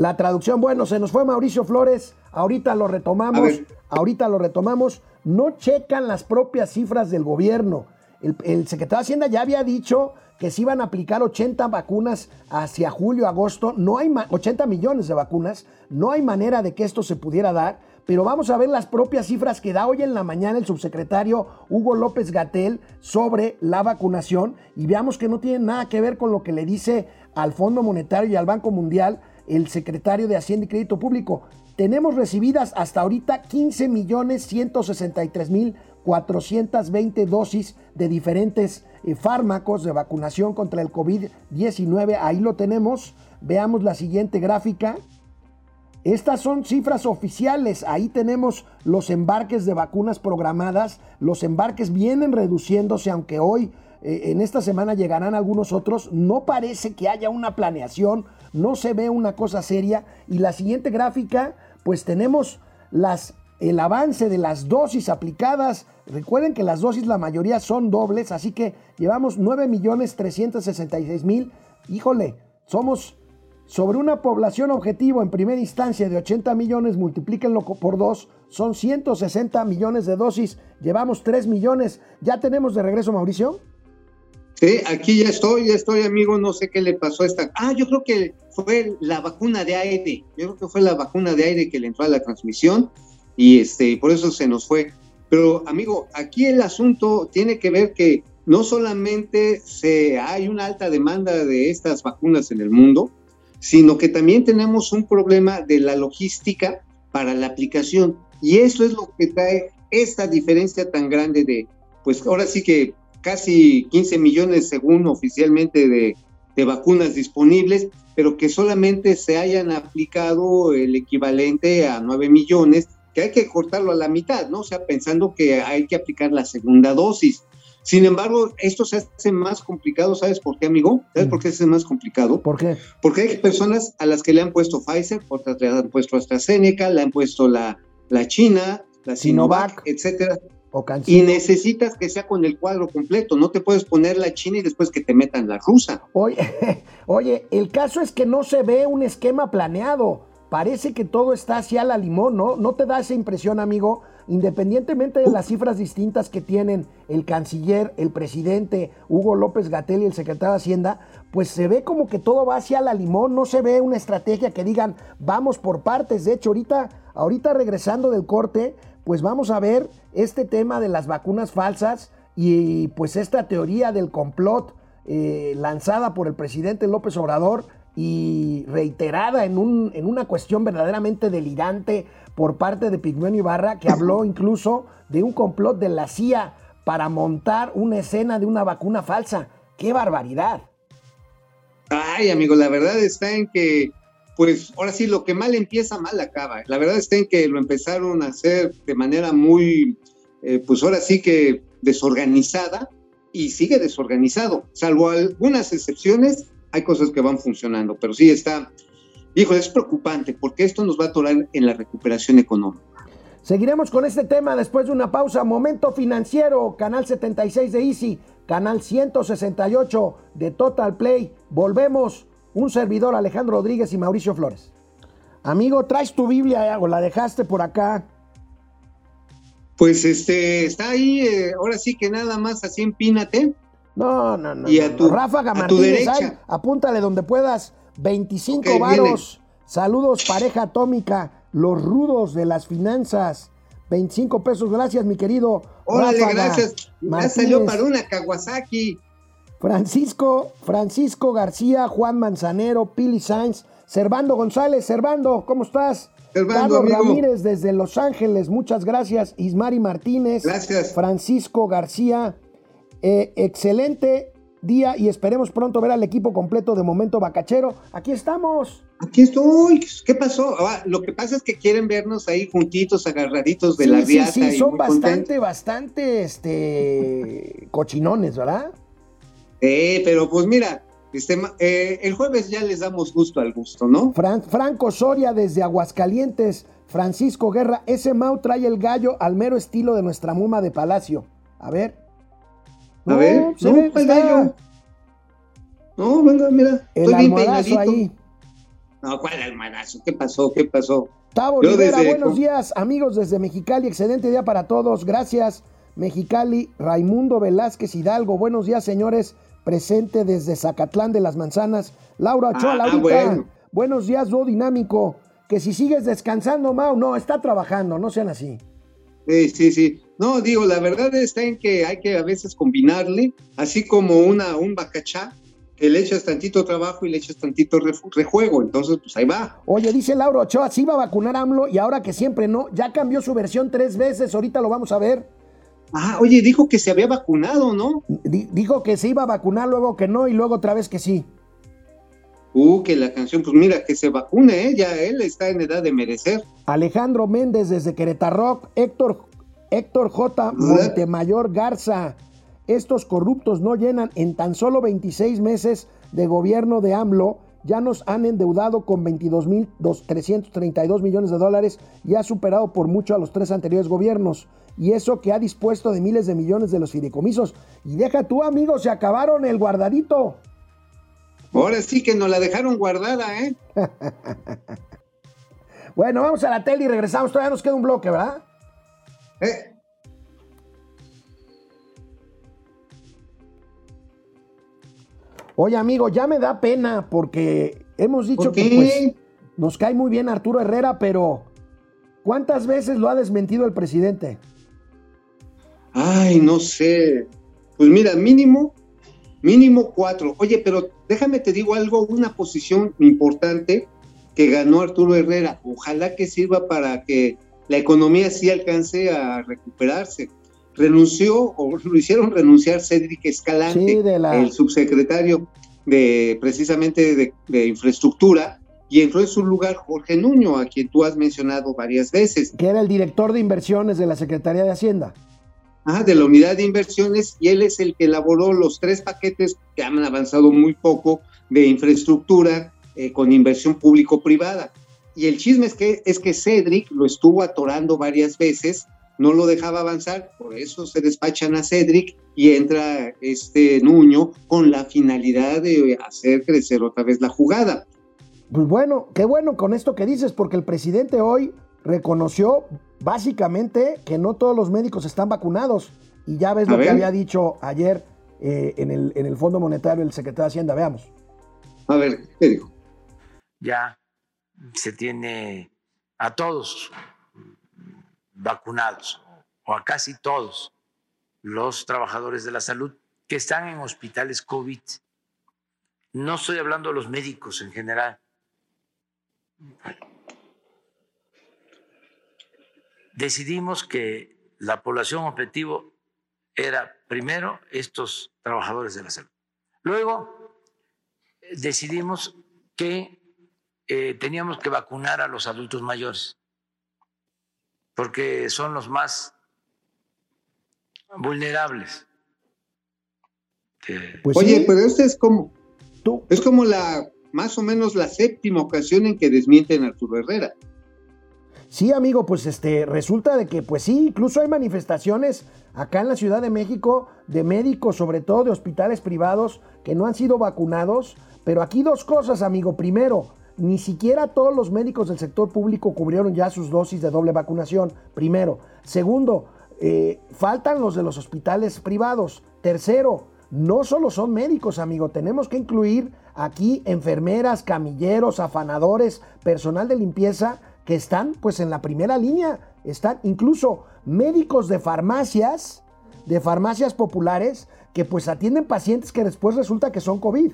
la traducción, bueno, se nos fue Mauricio Flores, ahorita lo retomamos, ahorita lo retomamos, no checan las propias cifras del gobierno. El, secretario de Hacienda ya había dicho que se iban a aplicar 80 vacunas hacia julio, agosto, no hay 80 millones de vacunas, no hay manera de que esto se pudiera dar, pero vamos a ver las propias cifras que da hoy en la mañana el subsecretario Hugo López Gatel sobre la vacunación. Y veamos que no tiene nada que ver con lo que le dice al Fondo Monetario y al Banco Mundial el secretario de Hacienda y Crédito Público. Tenemos recibidas hasta ahorita 15 millones 163 mil 420 dosis de diferentes eh, fármacos de vacunación contra el COVID-19. Ahí lo tenemos. Veamos la siguiente gráfica. Estas son cifras oficiales. Ahí tenemos los embarques de vacunas programadas. Los embarques vienen reduciéndose, aunque hoy, eh, en esta semana, llegarán algunos otros. No parece que haya una planeación no se ve una cosa seria. Y la siguiente gráfica, pues tenemos las, el avance de las dosis aplicadas. Recuerden que las dosis la mayoría son dobles, así que llevamos 9.366.000. Híjole, somos sobre una población objetivo en primera instancia de 80 millones, multiplíquenlo por dos, son 160 millones de dosis, llevamos 3 millones. ¿Ya tenemos de regreso, Mauricio? Sí, aquí ya estoy, ya estoy, amigo. No sé qué le pasó a esta. Ah, yo creo que fue la vacuna de aire. Yo creo que fue la vacuna de aire que le entró a la transmisión y este, por eso se nos fue. Pero, amigo, aquí el asunto tiene que ver que no solamente se, hay una alta demanda de estas vacunas en el mundo, sino que también tenemos un problema de la logística para la aplicación. Y eso es lo que trae esta diferencia tan grande de, pues ahora sí que casi 15 millones según oficialmente de, de vacunas disponibles, pero que solamente se hayan aplicado el equivalente a 9 millones, que hay que cortarlo a la mitad, ¿no? O sea, pensando que hay que aplicar la segunda dosis. Sin embargo, esto se hace más complicado, ¿sabes por qué, amigo? ¿Sabes por qué se hace más complicado? ¿Por qué? Porque hay personas a las que le han puesto Pfizer, otras le han puesto AstraZeneca, le han puesto la, la China, la Sinovac, Sinovac. etcétera. O Y necesitas que sea con el cuadro completo. No te puedes poner la China y después que te metan la rusa. Oye, *laughs* oye, el caso es que no se ve un esquema planeado. Parece que todo está hacia la limón, ¿no? ¿No te da esa impresión, amigo? Independientemente de las cifras distintas que tienen el canciller, el presidente, Hugo López Gatel y el secretario de Hacienda, pues se ve como que todo va hacia la limón, no se ve una estrategia que digan, vamos por partes. De hecho, ahorita, ahorita regresando del corte, pues vamos a ver este tema de las vacunas falsas y pues esta teoría del complot eh, lanzada por el presidente López Obrador y reiterada en, un, en una cuestión verdaderamente delirante por parte de Pigmenio Ibarra, que habló *laughs* incluso de un complot de la CIA para montar una escena de una vacuna falsa. ¡Qué barbaridad! Ay, amigo, la verdad está en que, pues ahora sí, lo que mal empieza, mal acaba. La verdad está en que lo empezaron a hacer de manera muy, eh, pues ahora sí que desorganizada y sigue desorganizado. Salvo algunas excepciones, hay cosas que van funcionando, pero sí está, hijo, es preocupante porque esto nos va a atorar en la recuperación económica. Seguiremos con este tema después de una pausa. Momento financiero, canal 76 de Easy, canal 168 de Total Play. Volvemos, un servidor Alejandro Rodríguez y Mauricio Flores. Amigo, ¿traes tu Biblia o la dejaste por acá? Pues este, está ahí, eh, ahora sí que nada más así empínate. No, no, no. Y a tu- no. Ráfaga a tu Martínez, derecha. ay, apúntale donde puedas. 25 Ok, varos. Saludos, pareja atómica. Los rudos de las finanzas. 25 pesos. Gracias, mi querido. Órale, Ráfaga gracias. Ya salió para una Kawasaki. Francisco, Francisco García, Juan Manzanero, Pili Sainz, Servando González. Servando, ¿cómo estás? Servando, Carlos amigo. Ramírez desde Los Ángeles, muchas gracias. Ismari Martínez. Gracias. Francisco García, eh, excelente día y esperemos pronto ver al equipo completo de Momento Bacachero. Aquí estamos. Aquí estoy. ¿Qué pasó? Ah, lo que pasa es que quieren vernos ahí juntitos, agarraditos de sí, la sí, riata. sí, son bastante, bastante, este, cochinones, ¿verdad? Eh, pero pues mira, este, eh, el jueves ya les damos gusto al gusto, ¿no? Fran- Franco Soria desde Aguascalientes, Francisco Guerra, ese Mau trae el gallo al mero estilo de nuestra muma de Palacio. A ver. A ver, se no, ve, ¿cuál está gallo? No, venga, mira, el estoy bien peinadito. ahí. No, ¿cuál almadazo? ¿Qué pasó? ¿Qué pasó? Tavo Rivera, desde- buenos días, amigos desde Mexicali, excelente día para todos, gracias. Mexicali, Raimundo Velázquez Hidalgo, buenos días, señores, presente desde Zacatlán de las Manzanas. Laura Ochoa, Ah, Laurita, bueno. buenos días, dúo dinámico. Que si sigues descansando, Mau, no, está trabajando, no sean así. Sí, sí, sí. No, digo, la verdad está en que hay que a veces combinarle, así como una, un bacachá, que le echas tantito trabajo y le echas tantito rejuego. Entonces, pues ahí va. Oye, dice Laura Ochoa, sí iba a vacunar a AMLO y ahora que siempre no, ya cambió su versión tres veces, ahorita lo vamos a ver. Ah, oye, dijo que se había vacunado, ¿no? Di- dijo que se iba a vacunar, luego que no y luego otra vez que sí. Uh, que la canción, pues mira, que se vacune, ¿eh? Ya él está en edad de merecer. Alejandro Méndez desde Querétaro, Héctor, Héctor J. Montemayor Garza. Estos corruptos no llenan en tan solo 26 meses de gobierno de AMLO. Ya nos han endeudado con 22.332 millones de dólares y ha superado por mucho a los tres anteriores gobiernos. Y eso que ha dispuesto de miles de millones de los fideicomisos. Y deja tú, amigo, se acabaron el guardadito. Ahora sí que nos la dejaron guardada, ¿eh? *laughs* Bueno, vamos a la tele y regresamos. Todavía nos queda un bloque, ¿verdad? ¿Eh? Oye, amigo, ya me da pena porque hemos dicho ¿Por que pues, nos cae muy bien Arturo Herrera, pero ¿cuántas veces lo ha desmentido el presidente? Ay, no sé. Pues mira, mínimo, mínimo cuatro. Oye, pero déjame te digo algo, una posición importante que ganó Arturo Herrera. Ojalá que sirva para que la economía sí alcance a recuperarse. Renunció o lo hicieron renunciar Cédric Escalante, Sí, de la- el subsecretario de precisamente de, de infraestructura, y entró en su lugar Jorge Nuño, a quien tú has mencionado varias veces. Que era el director de inversiones de la Secretaría de Hacienda. Ajá, de la unidad de inversiones y él es el que elaboró los tres paquetes que han avanzado muy poco de infraestructura eh, con inversión público-privada. Y el chisme es que, es que Cedric lo estuvo atorando varias veces, no lo dejaba avanzar, por eso se despachan a Cedric y entra este Nuño con la finalidad de hacer crecer otra vez la jugada. Pues bueno, qué bueno con esto que dices, porque el presidente hoy reconoció básicamente que no todos los médicos están vacunados. Y ya ves A lo que ver. había dicho ayer eh, en, el, en el Fondo Monetario el secretario de Hacienda. Veamos. A ver, ¿qué dijo? ya se tiene a todos vacunados, o a casi todos los trabajadores de la salud que están en hospitales COVID. No estoy hablando de los médicos en general. Decidimos que la población objetivo era primero estos trabajadores de la salud. Luego decidimos que eh, teníamos que vacunar a los adultos mayores, porque son los más vulnerables. Eh, Pues Oye, sí, pero este es como, tú, es como la, más o menos la séptima ocasión en que desmienten a Arturo Herrera. Sí, amigo, pues este resulta de que, pues sí, incluso hay manifestaciones acá en la Ciudad de México de médicos, sobre todo de hospitales privados, que no han sido vacunados. Pero aquí dos cosas, amigo. Primero, ni siquiera todos los médicos del sector público cubrieron ya sus dosis de doble vacunación. Primero. Segundo, eh, faltan los de los hospitales privados. Tercero, no solo son médicos, amigo, tenemos que incluir aquí enfermeras, camilleros, afanadores, personal de limpieza que están pues en la primera línea, están incluso médicos de farmacias, de farmacias populares que pues atienden pacientes que después resulta que son COVID.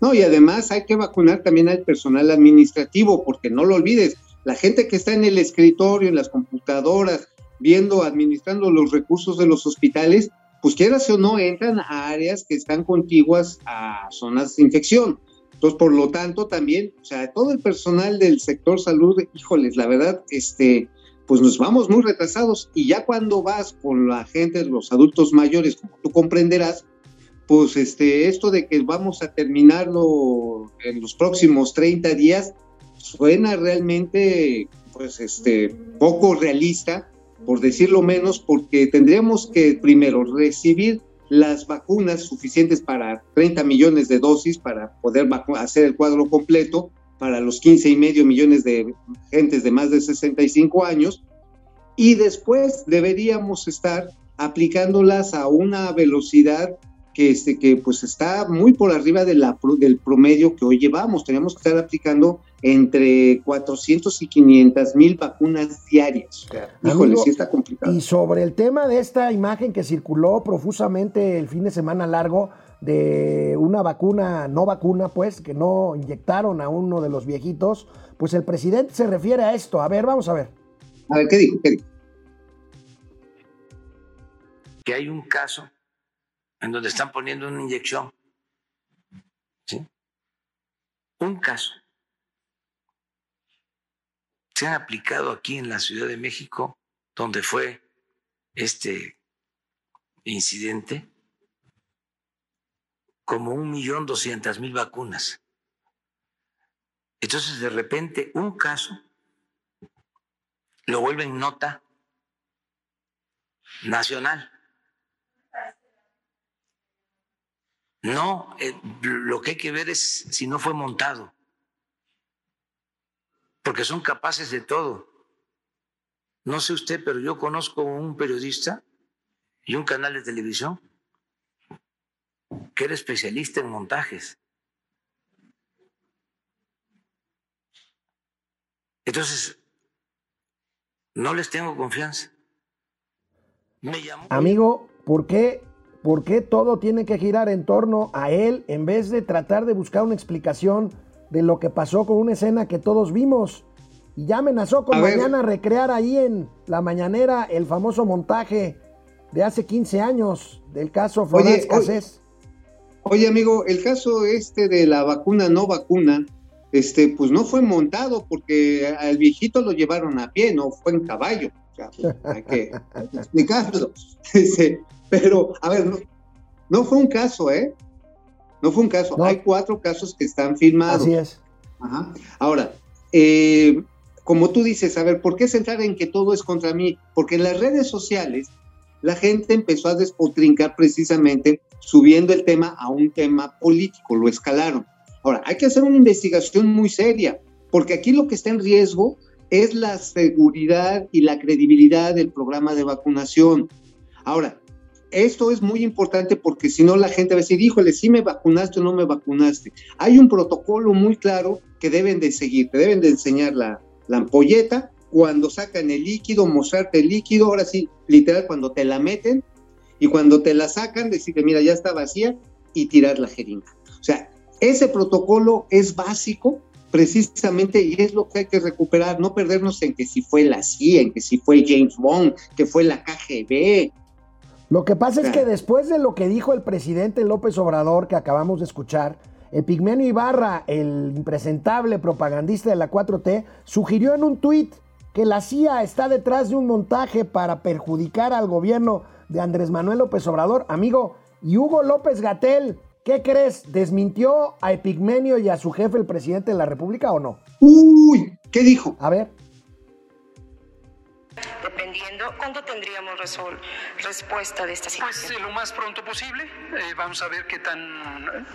No, y además hay que vacunar también al personal administrativo, porque no lo olvides, la gente que está en el escritorio, en las computadoras, viendo, administrando los recursos de los hospitales, pues quieras o no, entran a áreas que están contiguas a zonas de infección. Entonces, por lo tanto, también, o sea, todo el personal del sector salud, híjoles, la verdad, este, pues nos vamos muy retrasados. Y ya cuando vas con la gente, los adultos mayores, como tú comprenderás, pues este, esto de que vamos a terminarlo en los próximos 30 días, suena realmente, pues, este, poco realista, por decirlo menos, porque tendríamos que primero recibir las vacunas suficientes para 30 millones de dosis para poder hacer el cuadro completo para los 15 y medio millones de gentes de más de 65 años. Y después deberíamos estar aplicándolas a una velocidad que, este, que pues está muy por arriba de la, pro- del promedio que hoy llevamos. Tenemos que estar aplicando entre 400 y 500 mil vacunas diarias. O sea, híjole, sí está complicado. Y sobre el tema de esta imagen que circuló profusamente el fin de semana largo de una vacuna, no vacuna, pues, que no inyectaron a uno de los viejitos, pues el presidente se refiere a esto. A ver, vamos a ver. A ver, ¿qué dijo? ¿Qué dijo? que hay un caso en donde están poniendo una inyección. ¿Sí? Un caso. Se han aplicado aquí en la Ciudad de México, donde fue este incidente, como un millón doscientas mil vacunas. Entonces, de repente, un caso lo vuelven nota nacional. No, eh, lo que hay que ver es si no fue montado, porque son capaces de todo. No sé usted, pero yo conozco un periodista y un canal de televisión que era especialista en montajes. Entonces, no les tengo confianza. Me llamó. Amigo, ¿por qué, ¿por qué todo tiene que girar en torno a él en vez de tratar de buscar una explicación de lo que pasó con una escena que todos vimos? Y ya amenazó con A ver. mañana recrear ahí en la mañanera el famoso montaje de hace 15 años del caso Florence oye. Cassés. Oye, amigo, el caso este de la vacuna no vacuna, este, pues no fue montado porque al viejito lo llevaron a pie, no fue en caballo. O sea, pues, hay que hay *laughs* que explicarlo. Este, pero, a ver, no, no fue un caso, ¿eh? No fue un caso. No. Hay cuatro casos que están firmados. Así es. Ajá. Ahora, eh, como tú dices, a ver, ¿por qué centrar en que todo es contra mí? Porque en las redes sociales la gente empezó a despotrincar precisamente subiendo el tema a un tema político, lo escalaron. Ahora, hay que hacer una investigación muy seria, porque aquí lo que está en riesgo es la seguridad y la credibilidad del programa de vacunación. Ahora, esto es muy importante porque si no la gente va a decir, híjole, si me vacunaste o no me vacunaste. Hay un protocolo muy claro que deben de seguir, te deben de enseñar la, la ampolleta, cuando sacan el líquido, mostrarte el líquido, ahora sí, literal, cuando te la meten y cuando te la sacan, decirle, mira, ya está vacía y tirar la jeringa. O sea, ese protocolo es básico precisamente y es lo que hay que recuperar, no perdernos en que si fue la CIA, en que si fue James Bond, que fue la KGB, Lo que pasa es que después de lo que dijo el presidente López Obrador, que acabamos de escuchar, Epigmenio Ibarra, el impresentable propagandista de la 4T, sugirió en un tuit que la CIA está detrás de un montaje para perjudicar al gobierno de Andrés Manuel López Obrador. Amigo, y Hugo López Gatel, ¿qué crees? ¿Desmintió a Epigmenio y a su jefe, el presidente de la República, o no? Uy, ¿qué dijo? A ver. ¿Cuándo tendríamos resol- respuesta de esta Pues situación? eh, lo más pronto posible. Eh, vamos a ver qué tan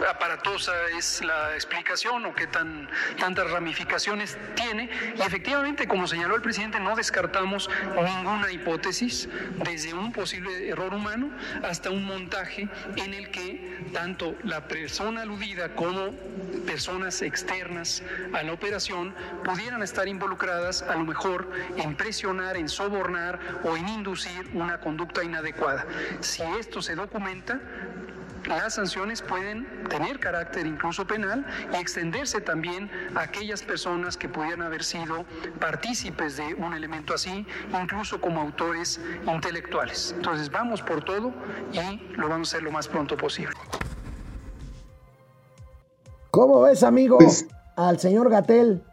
aparatosa es la explicación o qué tan tantas ramificaciones tiene. Y efectivamente, como señaló el presidente, no descartamos ninguna hipótesis, desde un posible error humano hasta un montaje en el que tanto la persona aludida como personas externas a la operación pudieran estar involucradas a lo mejor en presionar, en sobornar o en inducir una conducta inadecuada. Si esto se documenta, las sanciones pueden tener carácter incluso penal y extenderse también a aquellas personas que pudieran haber sido partícipes de un elemento así, incluso como autores intelectuales. Entonces vamos por todo y lo vamos a hacer lo más pronto posible. ¿Cómo ves, amigo, Pues- al señor Gatel?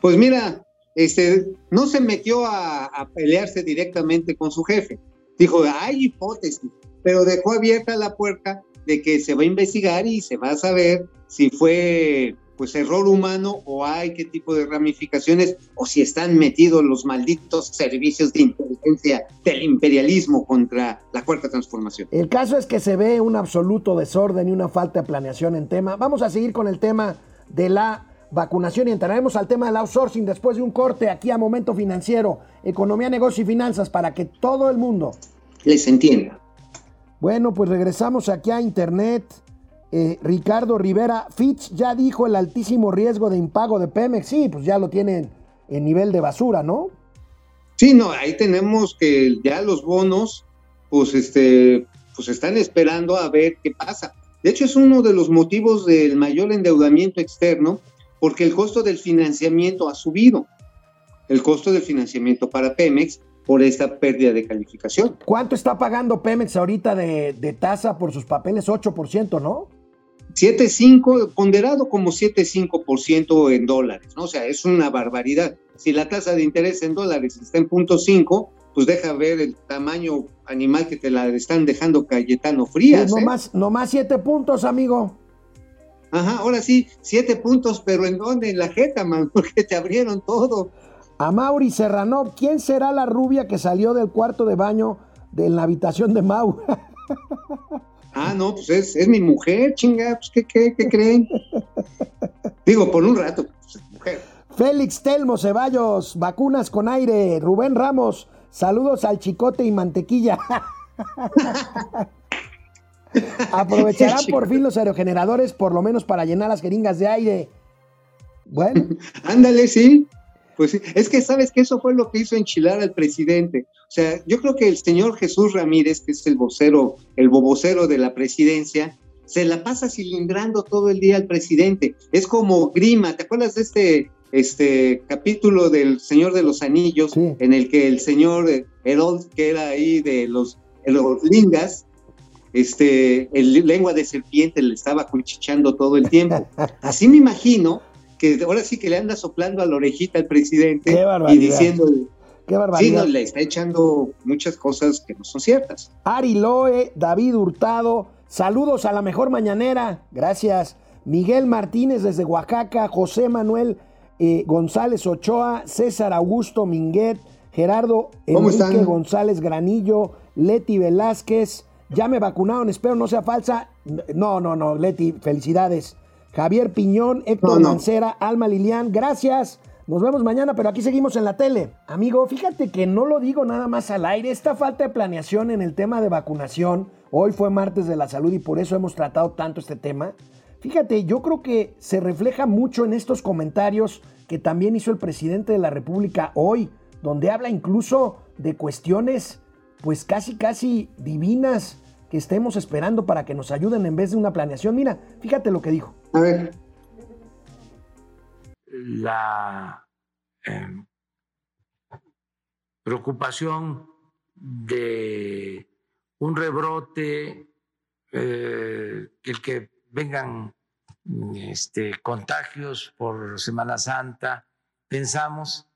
Pues mira, este, no se metió a, pelearse directamente con su jefe. Dijo, hay hipótesis, pero dejó abierta la puerta de que se va a investigar y se va a saber si fue pues error humano o hay qué tipo de ramificaciones o si están metidos los malditos servicios de inteligencia del imperialismo contra la cuarta transformación. El caso es que se ve un absoluto desorden y una falta de planeación en tema. Vamos a seguir con el tema de la vacunación y entraremos al tema del outsourcing después de un corte aquí a Momento Financiero, Economía, Negocio y Finanzas para que todo el mundo... Les entienda. Bueno, pues regresamos aquí a Internet. Eh, Ricardo Rivera, Fitch ya dijo el altísimo riesgo de impago de Pemex. Sí, pues ya lo tienen en nivel de basura, ¿no? Sí, no, ahí tenemos que ya los bonos, pues este, pues están esperando a ver qué pasa. De hecho, es uno de los motivos del mayor endeudamiento externo, porque el costo del financiamiento ha subido. El costo del financiamiento para Pemex por esta pérdida de calificación. ¿Cuánto está pagando Pemex ahorita de, de tasa por sus papeles? 8%, ¿no? 7.5, ponderado como 7.5% en dólares, ¿no? O sea, es una barbaridad. Si la tasa de interés en dólares está en punto .5, pues deja ver el tamaño animal que te la están dejando Cayetano Frías. no, ¿eh? más, no más siete puntos, amigo. Ajá, ahora sí, siete puntos, pero ¿en dónde? En la jeta, man, *laughs* porque te abrieron todo. A Mauri Serrano, ¿quién será la rubia que salió del cuarto de baño de la habitación de Mau? *laughs* Ah, no, pues es, es mi mujer, chinga, pues ¿qué, qué, qué creen? Digo, por un rato, pues, es mujer. Félix Telmo Ceballos, vacunas con aire. Rubén Ramos, saludos al chicote y mantequilla. *laughs* *laughs* Aprovecharán por fin los aerogeneradores, por lo menos para llenar las jeringas de aire. Bueno, *laughs* Ándale, sí. Pues sí, es que sabes que eso fue lo que hizo enchilar al presidente. O sea, yo creo que el señor Jesús Ramírez, que es el vocero, el bobocero de la presidencia, se la pasa cilindrando todo el día al presidente. Es como Grima, ¿te acuerdas de este este capítulo del Señor de los Anillos, en el que el señor Herold, que era ahí de los, los lingas, este, el lengua de serpiente le estaba cuchicheando todo el tiempo. *laughs* Así me imagino que ahora sí que le anda soplando a la orejita al presidente y diciendo, Qué barbaridad. Sí, le está echando muchas cosas que no son ciertas. Ari Loe, David Hurtado, saludos a la mejor mañanera, gracias. Miguel Martínez desde Oaxaca, José Manuel eh, González Ochoa, César Augusto Minguet, Gerardo Enrique González Granillo, Leti Velázquez. Ya me vacunaron, espero no sea falsa. No, no, no, Leti, felicidades. Javier Piñón, Héctor Mancera, Alma Lilian, gracias. Nos vemos mañana, pero aquí seguimos en la tele. Amigo, fíjate que no lo digo nada más al aire. Esta falta de planeación en el tema de vacunación, hoy fue martes de la salud y por eso hemos tratado tanto este tema. Fíjate, yo creo que se refleja mucho en estos comentarios que también hizo el presidente de la República hoy, donde habla incluso de cuestiones pues casi casi divinas que estemos esperando para que nos ayuden en vez de una planeación. Mira, fíjate lo que dijo. A ver la em, preocupación de un rebrote, eh, el que vengan este, contagios por Semana Santa. Pensamos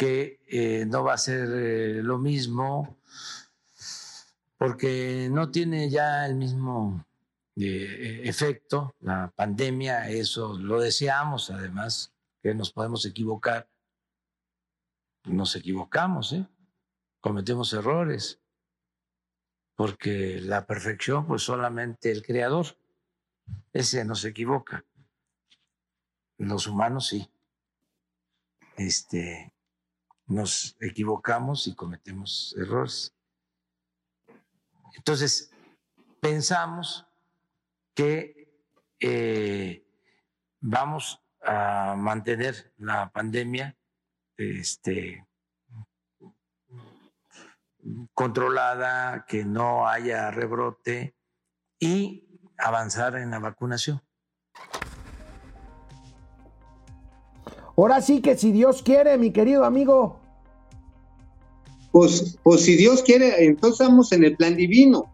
que eh, no va a ser eh, lo mismo porque no tiene ya el mismo efecto la pandemia, eso lo deseamos además que nos podemos equivocar. Nos equivocamos, ¿eh? cometemos errores, porque la perfección, pues solamente el creador, ese no se equivoca. Los humanos sí. Este, nos equivocamos y cometemos errores. Entonces, pensamos que eh, vamos a mantener la pandemia este, controlada, que no haya rebrote y avanzar en la vacunación. Ahora sí que si Dios quiere, mi querido amigo. Pues, pues si Dios quiere, entonces estamos en el plan divino.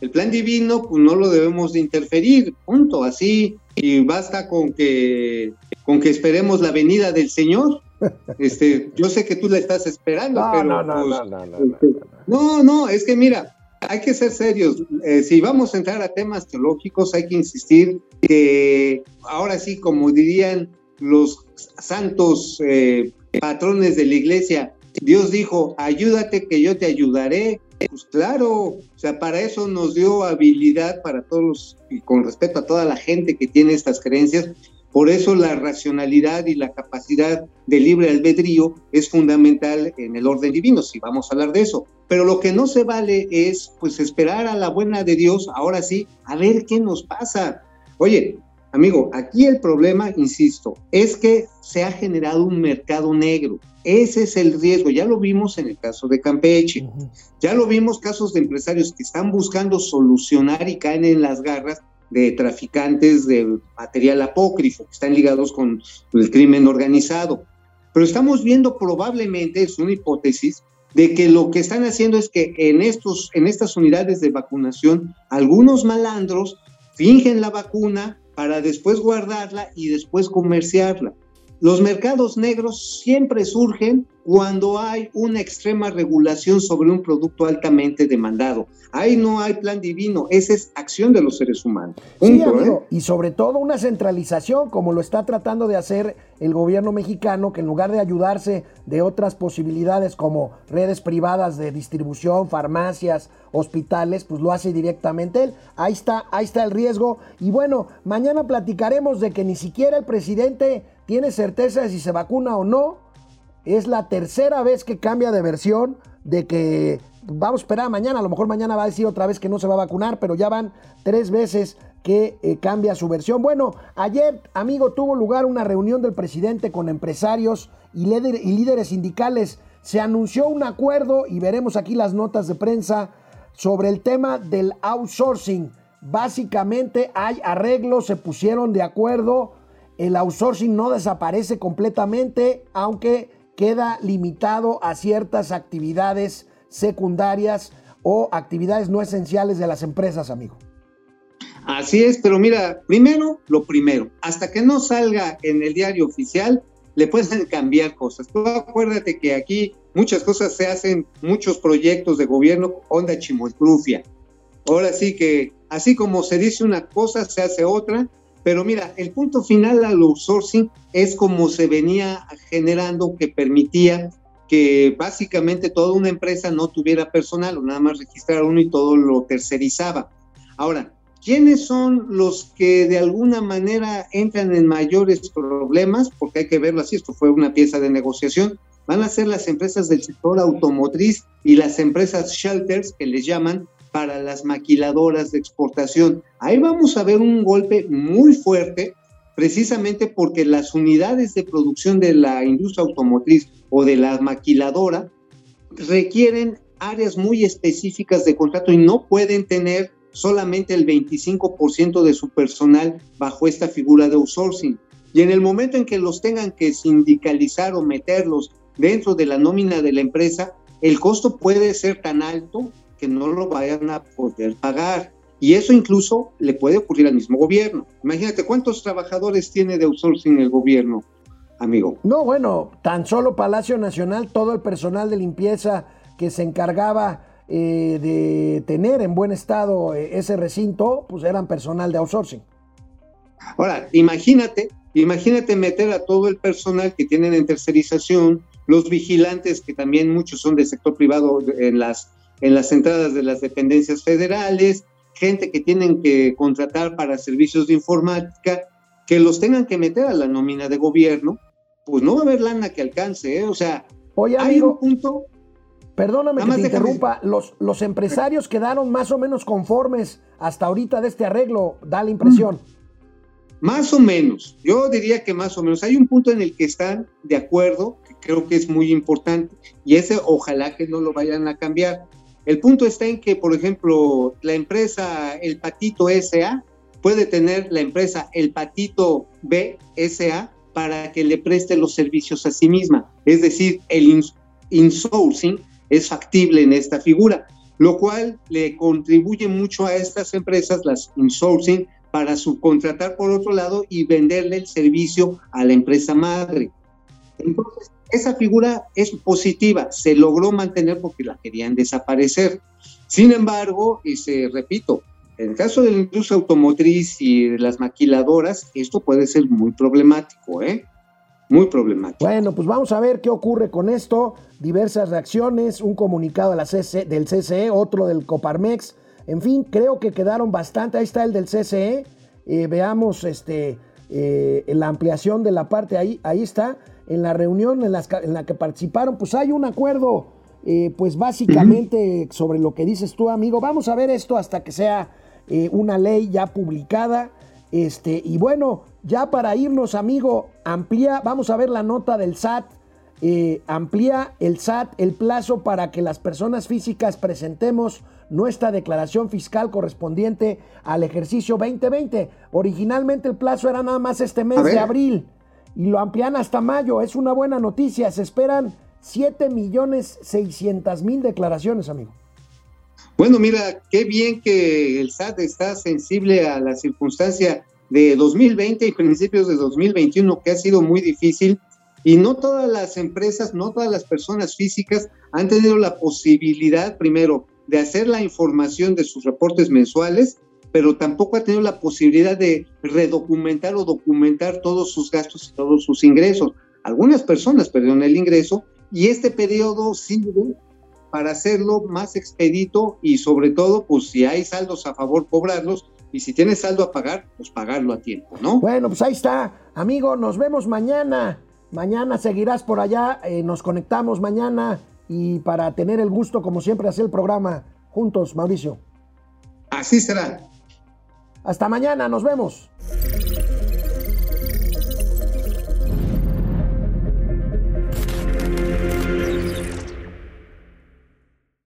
El plan divino, pues no lo debemos de interferir, punto, así. Y basta con que con que esperemos la venida del Señor. *laughs* Este, yo sé que tú la estás esperando, pero no, no, pues, no, no, no, no, no, es que mira, hay que ser serios. Eh, si vamos a entrar a temas teológicos, hay que insistir que ahora sí, como dirían los santos eh, patrones de la iglesia, Dios dijo, ayúdate que yo te ayudaré. Pues claro, o sea, para eso nos dio habilidad para todos, y con respeto a toda la gente que tiene estas creencias, por eso la racionalidad y la capacidad de libre albedrío es fundamental en el orden divino, si vamos a hablar de eso. Pero lo que no se vale es pues esperar a la buena de Dios, ahora sí, a ver qué nos pasa. Oye, amigo, aquí el problema, insisto, es que se ha generado un mercado negro. Ese es el riesgo. Ya lo vimos en el caso de Campeche. Ya lo vimos casos de empresarios que están buscando solucionar y caen en las garras de traficantes de material apócrifo que están ligados con el crimen organizado. Pero estamos viendo probablemente, es una hipótesis, de que lo que están haciendo es que en, estos, en estas unidades de vacunación, algunos malandros fingen la vacuna para después guardarla y después comerciarla. Los mercados negros siempre surgen cuando hay una extrema regulación sobre un producto altamente demandado. Ahí no hay plan divino, esa es acción de los seres humanos. sí, amigo, ¿eh? y sobre todo una centralización, como lo está tratando de hacer el gobierno mexicano, que en lugar de ayudarse de otras posibilidades como redes privadas de distribución, farmacias, hospitales, pues lo hace directamente él. Ahí está, ahí está el riesgo. Y bueno, mañana platicaremos de que ni siquiera el presidente tiene certeza de si se vacuna o no. Es la tercera vez que cambia de versión de que vamos a esperar mañana, a lo mejor mañana va a decir otra vez que no se va a vacunar, pero ya van tres veces que eh, cambia su versión. Bueno, ayer, amigo, tuvo lugar una reunión del presidente con empresarios y, y líderes sindicales. Se anunció un acuerdo y veremos aquí las notas de prensa sobre el tema del outsourcing. Básicamente hay arreglos, se pusieron de acuerdo el outsourcing no desaparece completamente, aunque queda limitado a ciertas actividades secundarias o actividades no esenciales de las empresas, amigo. Así es, pero mira, primero lo primero, hasta que no salga en el diario oficial, le pueden *laughs* cambiar cosas. Acuérdate que aquí muchas cosas se hacen, muchos proyectos de gobierno, onda chimoltrufia. Ahora sí que, así como se dice una cosa, se hace otra, pero mira, el punto final al outsourcing es como se venía generando que permitía que básicamente toda una empresa no tuviera personal o nada más registrar uno y todo lo tercerizaba. Ahora, ¿quiénes son los que de alguna manera entran en mayores problemas? Porque hay que verlo así, esto fue una pieza de negociación. Van a ser las empresas del sector automotriz y las empresas shelters, que les llaman, para las maquiladoras de exportación. Ahí vamos a ver un golpe muy fuerte, precisamente porque las unidades de producción de la industria automotriz o de la maquiladora requieren áreas muy específicas de contrato y no pueden tener solamente el 25% de su personal bajo esta figura de outsourcing. Y en el momento en que los tengan que sindicalizar o meterlos dentro de la nómina de la empresa, el costo puede ser tan alto que no lo vayan a poder pagar. Y eso incluso le puede ocurrir al mismo gobierno. Imagínate cuántos trabajadores tiene de outsourcing el gobierno, amigo. No, bueno, tan solo Palacio Nacional, todo el personal de limpieza que se encargaba eh, de tener en buen estado eh, ese recinto, pues eran personal de outsourcing. Ahora, imagínate, imagínate meter a todo el personal que tienen en tercerización, los vigilantes, que también muchos son del sector privado en las en las entradas de las dependencias federales, gente que tienen que contratar para servicios de informática, que los tengan que meter a la nómina de gobierno, pues no va a haber lana que alcance, ¿eh? O sea, Oye, hay un punto... Perdóname que te interrumpa, los, los empresarios quedaron más o menos conformes hasta ahorita de este arreglo, da la impresión. Más o menos, yo diría que más o menos. Hay un punto en el que están de acuerdo, que creo que es muy importante, y ese ojalá que no lo vayan a cambiar. El punto está en que, por ejemplo, la empresa El Patito SA puede tener la empresa El Patito B SA para que le preste los servicios a sí misma. Es decir, el insourcing es factible en esta figura, lo cual le contribuye mucho a estas empresas, las insourcing, para subcontratar por otro lado y venderle el servicio a la empresa madre. Entonces, esa figura es positiva, se logró mantener porque la querían desaparecer. Sin embargo, y se repito, en el caso de la industria automotriz y de las maquiladoras, esto puede ser muy problemático, ¿eh? Muy problemático. Bueno, pues vamos a ver qué ocurre con esto. Diversas reacciones, un comunicado del CCE, otro del Coparmex. En fin, creo que quedaron bastante. Ahí está el del CCE. Eh, veamos este, eh, la ampliación de la parte ahí. Ahí está en la reunión en, la que participaron, pues hay un acuerdo, eh, pues básicamente sobre lo que dices tú, amigo. Vamos a ver esto hasta que sea eh, una ley ya publicada. Este, y bueno, ya para irnos, amigo, amplía, vamos a ver la nota del SAT. Eh, amplía el SAT el plazo para que las personas físicas presentemos nuestra declaración fiscal correspondiente al ejercicio 2020. Originalmente el plazo era nada más este mes de abril y lo amplían hasta mayo. Es una buena noticia. Se esperan 7 millones 600 mil declaraciones, amigo. Bueno, mira, qué bien que el SAT está sensible a la circunstancia de 2020 y principios de 2021, que ha sido muy difícil. Y no todas las empresas, no todas las personas físicas han tenido la posibilidad, primero, de hacer la información de sus reportes mensuales pero tampoco ha tenido la posibilidad de redocumentar o documentar todos sus gastos y todos sus ingresos. Algunas personas perdieron el ingreso y este periodo sirve para hacerlo más expedito y sobre todo, pues si hay saldos a favor, cobrarlos y si tienes saldo a pagar, pues pagarlo a tiempo, ¿no? Bueno, pues ahí está, amigo, nos vemos mañana. Mañana seguirás por allá, eh, nos conectamos mañana y para tener el gusto, como siempre, hacer el programa juntos, Mauricio. Así será. Hasta mañana, nos vemos.